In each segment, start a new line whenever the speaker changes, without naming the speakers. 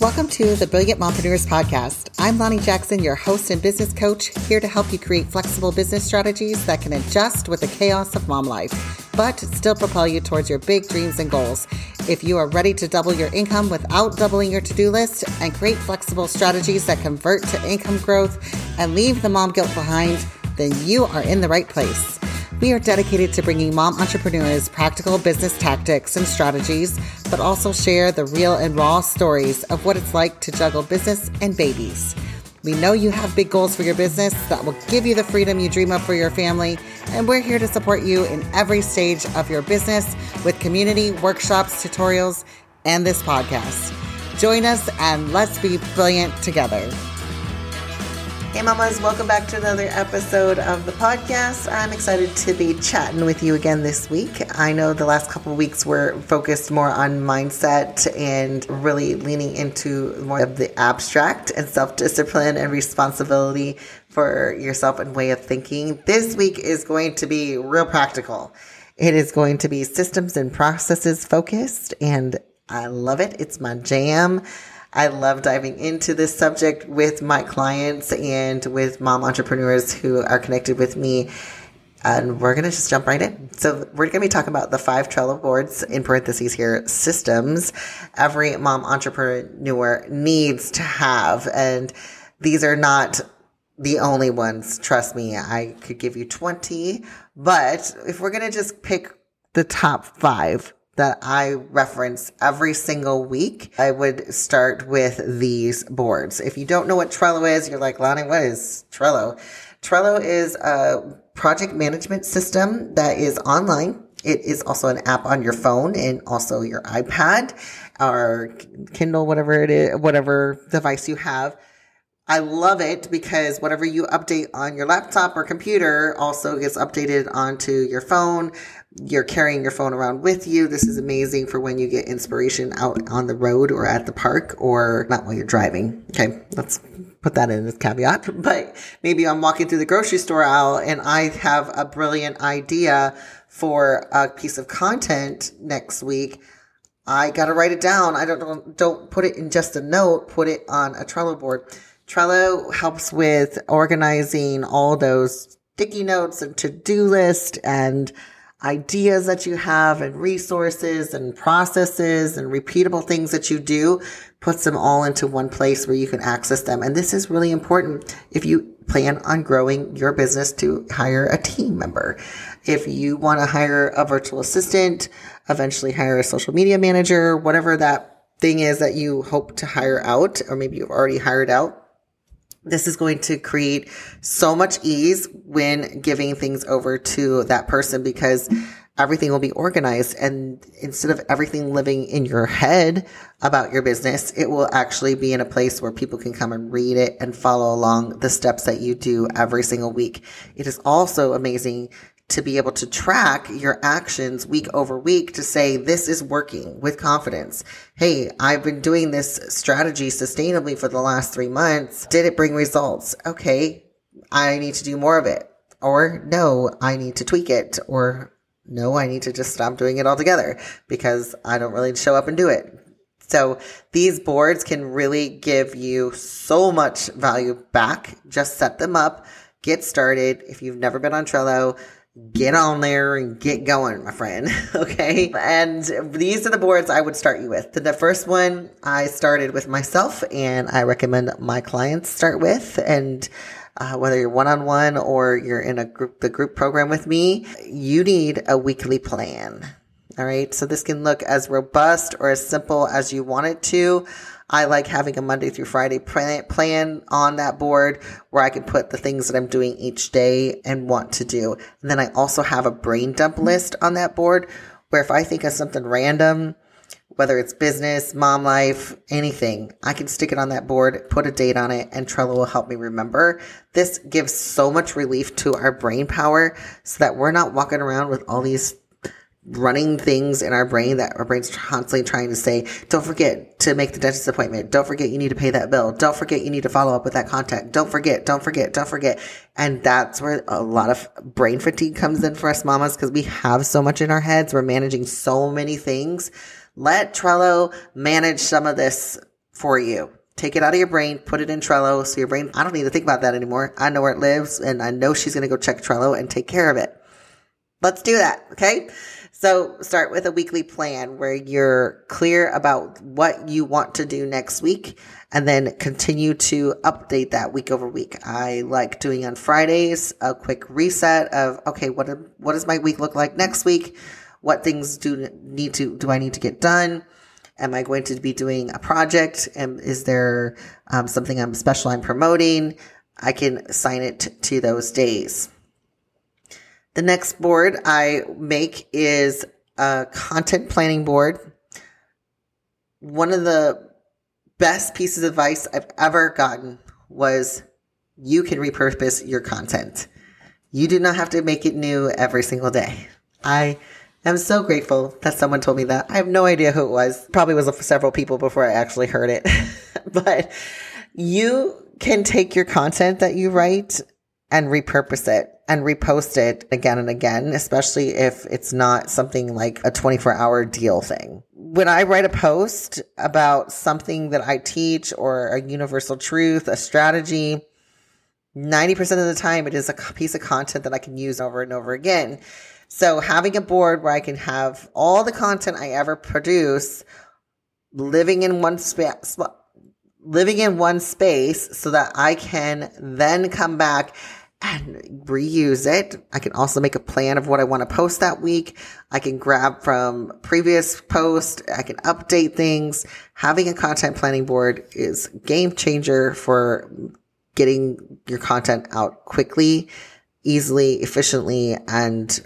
Welcome to the Brilliant Mompreneurs Podcast. I'm Lani Jackson, your host and business coach, here to help you create flexible business strategies that can adjust with the chaos of mom life, but still propel you towards your big dreams and goals. If you are ready to double your income without doubling your to do list and create flexible strategies that convert to income growth and leave the mom guilt behind, then you are in the right place. We are dedicated to bringing mom entrepreneurs practical business tactics and strategies, but also share the real and raw stories of what it's like to juggle business and babies. We know you have big goals for your business that will give you the freedom you dream of for your family, and we're here to support you in every stage of your business with community, workshops, tutorials, and this podcast. Join us and let's be brilliant together. Hey, mamas, welcome back to another episode of the podcast. I'm excited to be chatting with you again this week. I know the last couple weeks were focused more on mindset and really leaning into more of the abstract and self discipline and responsibility for yourself and way of thinking. This week is going to be real practical. It is going to be systems and processes focused, and I love it. It's my jam. I love diving into this subject with my clients and with mom entrepreneurs who are connected with me. And we're going to just jump right in. So, we're going to be talking about the five Trello boards, in parentheses here, systems every mom entrepreneur needs to have. And these are not the only ones. Trust me, I could give you 20. But if we're going to just pick the top five, that I reference every single week, I would start with these boards. If you don't know what Trello is, you're like, Lani, what is Trello? Trello is a project management system that is online. It is also an app on your phone and also your iPad or Kindle, whatever it is, whatever device you have. I love it because whatever you update on your laptop or computer also gets updated onto your phone you're carrying your phone around with you. This is amazing for when you get inspiration out on the road or at the park or not while you're driving. Okay. Let's put that in as caveat, but maybe I'm walking through the grocery store aisle and I have a brilliant idea for a piece of content next week. I got to write it down. I don't, don't put it in just a note, put it on a Trello board. Trello helps with organizing all those sticky notes and to-do list and ideas that you have and resources and processes and repeatable things that you do puts them all into one place where you can access them. And this is really important if you plan on growing your business to hire a team member. If you want to hire a virtual assistant, eventually hire a social media manager, whatever that thing is that you hope to hire out, or maybe you've already hired out this is going to create so much ease when giving things over to that person because everything will be organized. And instead of everything living in your head about your business, it will actually be in a place where people can come and read it and follow along the steps that you do every single week. It is also amazing to be able to track your actions week over week to say, this is working with confidence. Hey, I've been doing this strategy sustainably for the last three months. Did it bring results? Okay. I need to do more of it. Or no, I need to tweak it. Or no, I need to just stop doing it altogether because I don't really show up and do it. So these boards can really give you so much value back. Just set them up, get started. If you've never been on Trello, get on there and get going, my friend. okay. And these are the boards I would start you with. The first one I started with myself and I recommend my clients start with. And uh, whether you're one on one or you're in a group, the group program with me, you need a weekly plan. All right. So this can look as robust or as simple as you want it to. I like having a Monday through Friday plan on that board where I can put the things that I'm doing each day and want to do. And then I also have a brain dump list on that board where if I think of something random, whether it's business, mom life, anything, I can stick it on that board, put a date on it, and Trello will help me remember. This gives so much relief to our brain power so that we're not walking around with all these running things in our brain that our brain's constantly trying to say, don't forget to make the dentist appointment. Don't forget you need to pay that bill. Don't forget you need to follow up with that contact. Don't forget, don't forget, don't forget. And that's where a lot of brain fatigue comes in for us mamas because we have so much in our heads. We're managing so many things. Let Trello manage some of this for you. Take it out of your brain, put it in Trello. So your brain, I don't need to think about that anymore. I know where it lives and I know she's going to go check Trello and take care of it. Let's do that. Okay. So start with a weekly plan where you're clear about what you want to do next week and then continue to update that week over week. I like doing on Fridays a quick reset of, okay, what, what does my week look like next week? What things do need to, do I need to get done? Am I going to be doing a project? And is there um, something I'm special I'm promoting? I can assign it to those days. The next board I make is a content planning board. One of the best pieces of advice I've ever gotten was you can repurpose your content. You do not have to make it new every single day. I am so grateful that someone told me that. I have no idea who it was. Probably was several people before I actually heard it. but you can take your content that you write and repurpose it and repost it again and again, especially if it's not something like a 24 hour deal thing. When I write a post about something that I teach or a universal truth, a strategy, 90% of the time it is a piece of content that I can use over and over again. So having a board where I can have all the content I ever produce living in one space, living in one space so that I can then come back and reuse it. I can also make a plan of what I want to post that week. I can grab from previous posts. I can update things. Having a content planning board is game changer for getting your content out quickly, easily, efficiently, and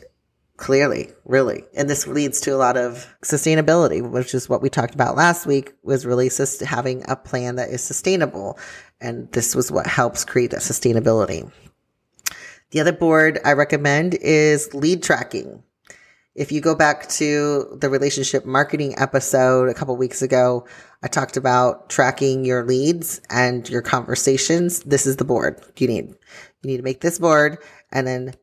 clearly, really. And this leads to a lot of sustainability, which is what we talked about last week was really just having a plan that is sustainable. And this was what helps create that sustainability. The other board I recommend is lead tracking. If you go back to the relationship marketing episode a couple weeks ago, I talked about tracking your leads and your conversations. This is the board you need. You need to make this board and then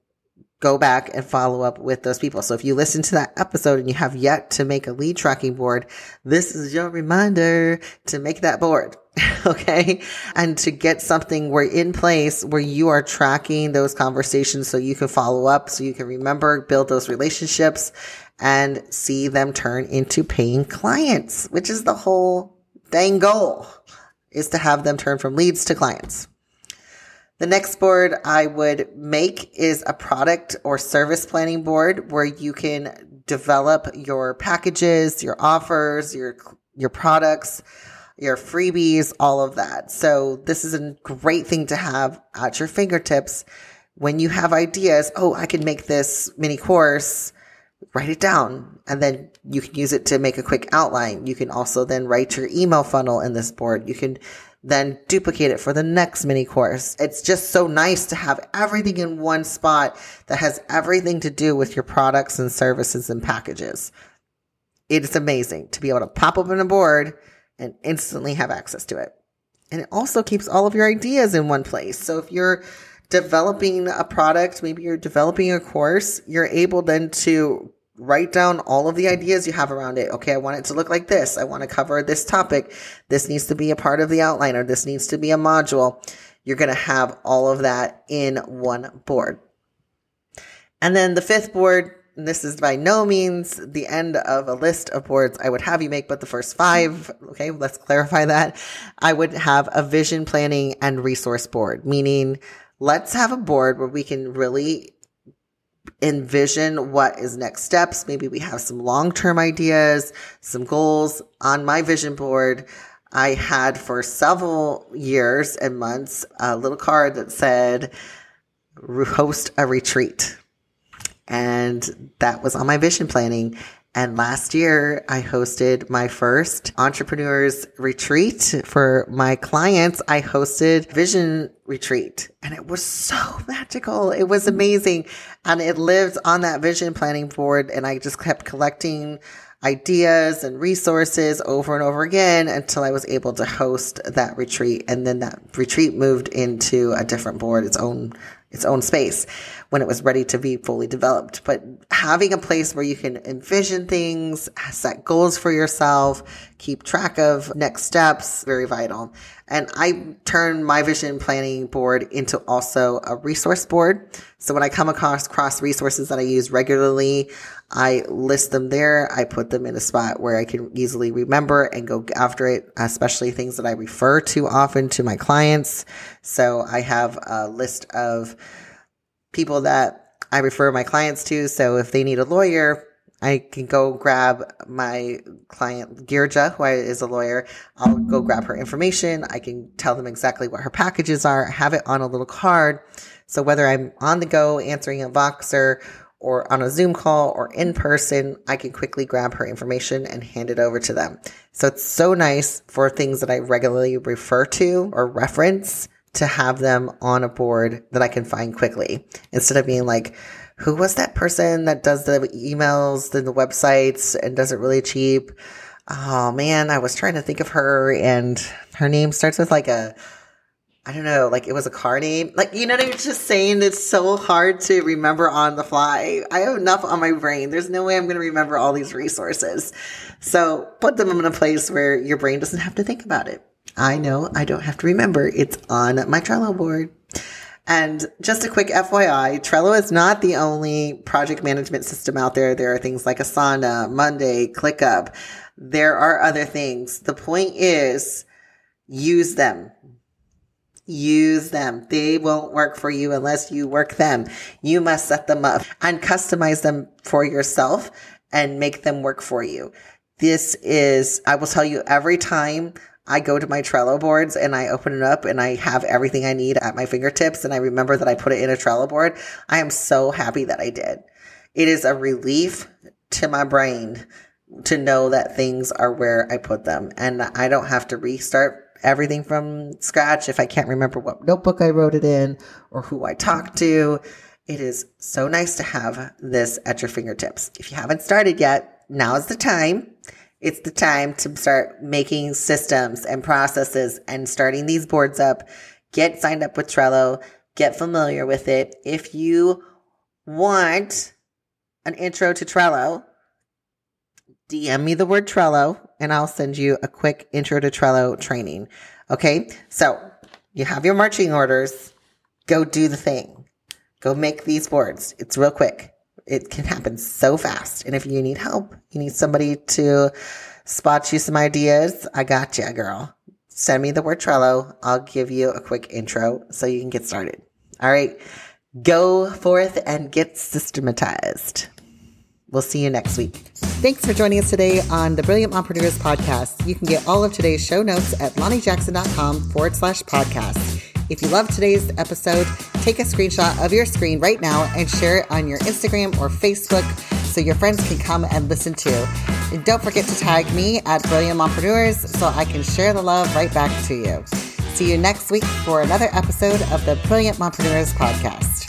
go back and follow up with those people. So if you listen to that episode and you have yet to make a lead tracking board, this is your reminder to make that board. okay. And to get something where in place where you are tracking those conversations so you can follow up, so you can remember, build those relationships and see them turn into paying clients, which is the whole dang goal is to have them turn from leads to clients. The next board I would make is a product or service planning board where you can develop your packages, your offers, your, your products, your freebies, all of that. So this is a great thing to have at your fingertips when you have ideas. Oh, I can make this mini course. Write it down and then you can use it to make a quick outline. You can also then write your email funnel in this board. You can then duplicate it for the next mini course. It's just so nice to have everything in one spot that has everything to do with your products and services and packages. It's amazing to be able to pop open a board and instantly have access to it. And it also keeps all of your ideas in one place. So if you're developing a product, maybe you're developing a course, you're able then to write down all of the ideas you have around it. Okay, I want it to look like this. I want to cover this topic. This needs to be a part of the outline or this needs to be a module. You're going to have all of that in one board. And then the fifth board, this is by no means the end of a list of boards I would have you make, but the first five, okay, let's clarify that. I would have a vision planning and resource board, meaning let's have a board where we can really envision what is next steps. Maybe we have some long term ideas, some goals on my vision board. I had for several years and months a little card that said, host a retreat. And that was on my vision planning. And last year, I hosted my first entrepreneurs retreat for my clients. I hosted vision retreat and it was so magical. It was amazing. And it lived on that vision planning board. And I just kept collecting ideas and resources over and over again until I was able to host that retreat. And then that retreat moved into a different board, its own its own space when it was ready to be fully developed. But having a place where you can envision things, set goals for yourself, keep track of next steps, very vital. And I turn my vision planning board into also a resource board. So when I come across cross resources that I use regularly, I list them there. I put them in a spot where I can easily remember and go after it, especially things that I refer to often to my clients. So I have a list of people that I refer my clients to. So if they need a lawyer, I can go grab my client Girja, who is a lawyer. I'll go grab her information. I can tell them exactly what her packages are, have it on a little card. So whether I'm on the go answering a Voxer or on a Zoom call or in person, I can quickly grab her information and hand it over to them. So it's so nice for things that I regularly refer to or reference to have them on a board that I can find quickly instead of being like, who was that person that does the emails and the websites and does it really cheap? Oh man, I was trying to think of her and her name starts with like a, I don't know, like it was a car name. Like, you know what I'm just saying? It's so hard to remember on the fly. I have enough on my brain. There's no way I'm going to remember all these resources. So put them in a place where your brain doesn't have to think about it. I know I don't have to remember. It's on my Trello board. And just a quick FYI, Trello is not the only project management system out there. There are things like Asana, Monday, ClickUp. There are other things. The point is use them. Use them. They won't work for you unless you work them. You must set them up and customize them for yourself and make them work for you. This is, I will tell you every time I go to my Trello boards and I open it up and I have everything I need at my fingertips and I remember that I put it in a Trello board. I am so happy that I did. It is a relief to my brain to know that things are where I put them and I don't have to restart everything from scratch if I can't remember what notebook I wrote it in or who I talked to. It is so nice to have this at your fingertips. If you haven't started yet, now is the time. It's the time to start making systems and processes and starting these boards up. Get signed up with Trello. Get familiar with it. If you want an intro to Trello, DM me the word Trello and I'll send you a quick intro to Trello training. Okay. So you have your marching orders. Go do the thing. Go make these boards. It's real quick. It can happen so fast. And if you need help, you need somebody to spot you some ideas, I got you, girl. Send me the word Trello. I'll give you a quick intro so you can get started. All right. Go forth and get systematized. We'll see you next week. Thanks for joining us today on the Brilliant Mompreneurs podcast. You can get all of today's show notes at lanijackson.com forward slash podcast. If you love today's episode, take a screenshot of your screen right now and share it on your Instagram or Facebook so your friends can come and listen too. And don't forget to tag me at Brilliant Mompreneurs so I can share the love right back to you. See you next week for another episode of the Brilliant Mompreneurs podcast.